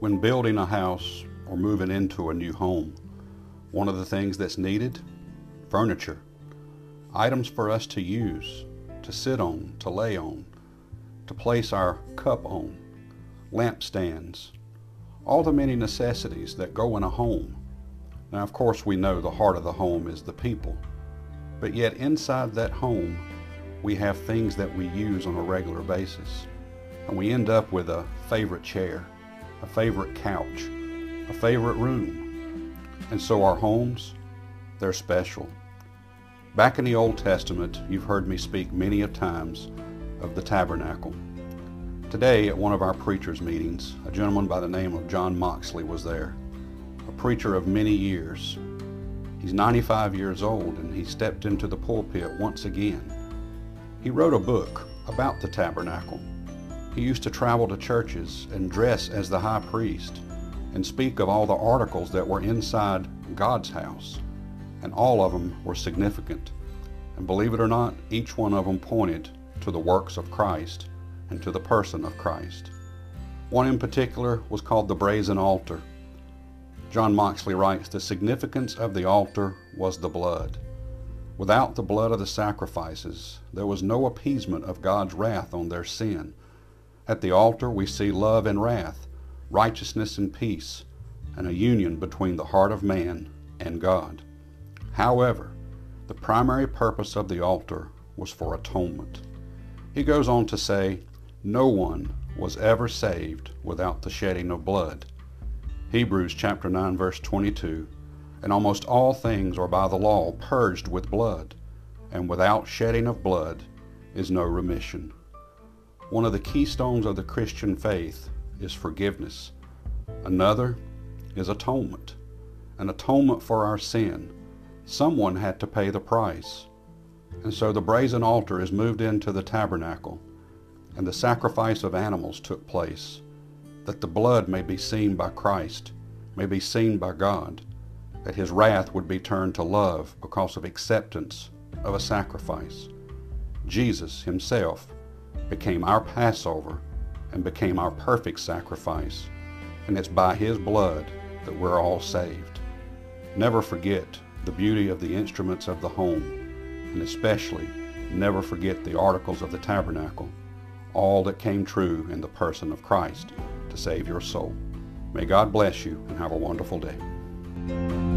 When building a house or moving into a new home, one of the things that's needed? Furniture. Items for us to use, to sit on, to lay on, to place our cup on, lampstands, all the many necessities that go in a home. Now, of course, we know the heart of the home is the people, but yet inside that home, we have things that we use on a regular basis. And we end up with a favorite chair, a favorite couch, a favorite room. And so our homes, they're special. Back in the Old Testament, you've heard me speak many a times of the tabernacle. Today, at one of our preachers' meetings, a gentleman by the name of John Moxley was there, a preacher of many years. He's 95 years old and he stepped into the pulpit once again. He wrote a book about the tabernacle. He used to travel to churches and dress as the high priest and speak of all the articles that were inside God's house, and all of them were significant. And believe it or not, each one of them pointed to the works of Christ and to the person of Christ. One in particular was called the brazen altar. John Moxley writes, the significance of the altar was the blood. Without the blood of the sacrifices, there was no appeasement of God's wrath on their sin. At the altar, we see love and wrath, righteousness and peace, and a union between the heart of man and God. However, the primary purpose of the altar was for atonement. He goes on to say, No one was ever saved without the shedding of blood. Hebrews chapter 9 verse 22, and almost all things are by the law purged with blood, and without shedding of blood is no remission. One of the keystones of the Christian faith is forgiveness. Another is atonement, an atonement for our sin. Someone had to pay the price. And so the brazen altar is moved into the tabernacle, and the sacrifice of animals took place, that the blood may be seen by Christ, may be seen by God, that his wrath would be turned to love because of acceptance of a sacrifice. Jesus himself became our Passover and became our perfect sacrifice, and it's by his blood that we're all saved. Never forget the beauty of the instruments of the home, and especially never forget the articles of the tabernacle, all that came true in the person of Christ to save your soul. May God bless you and have a wonderful day.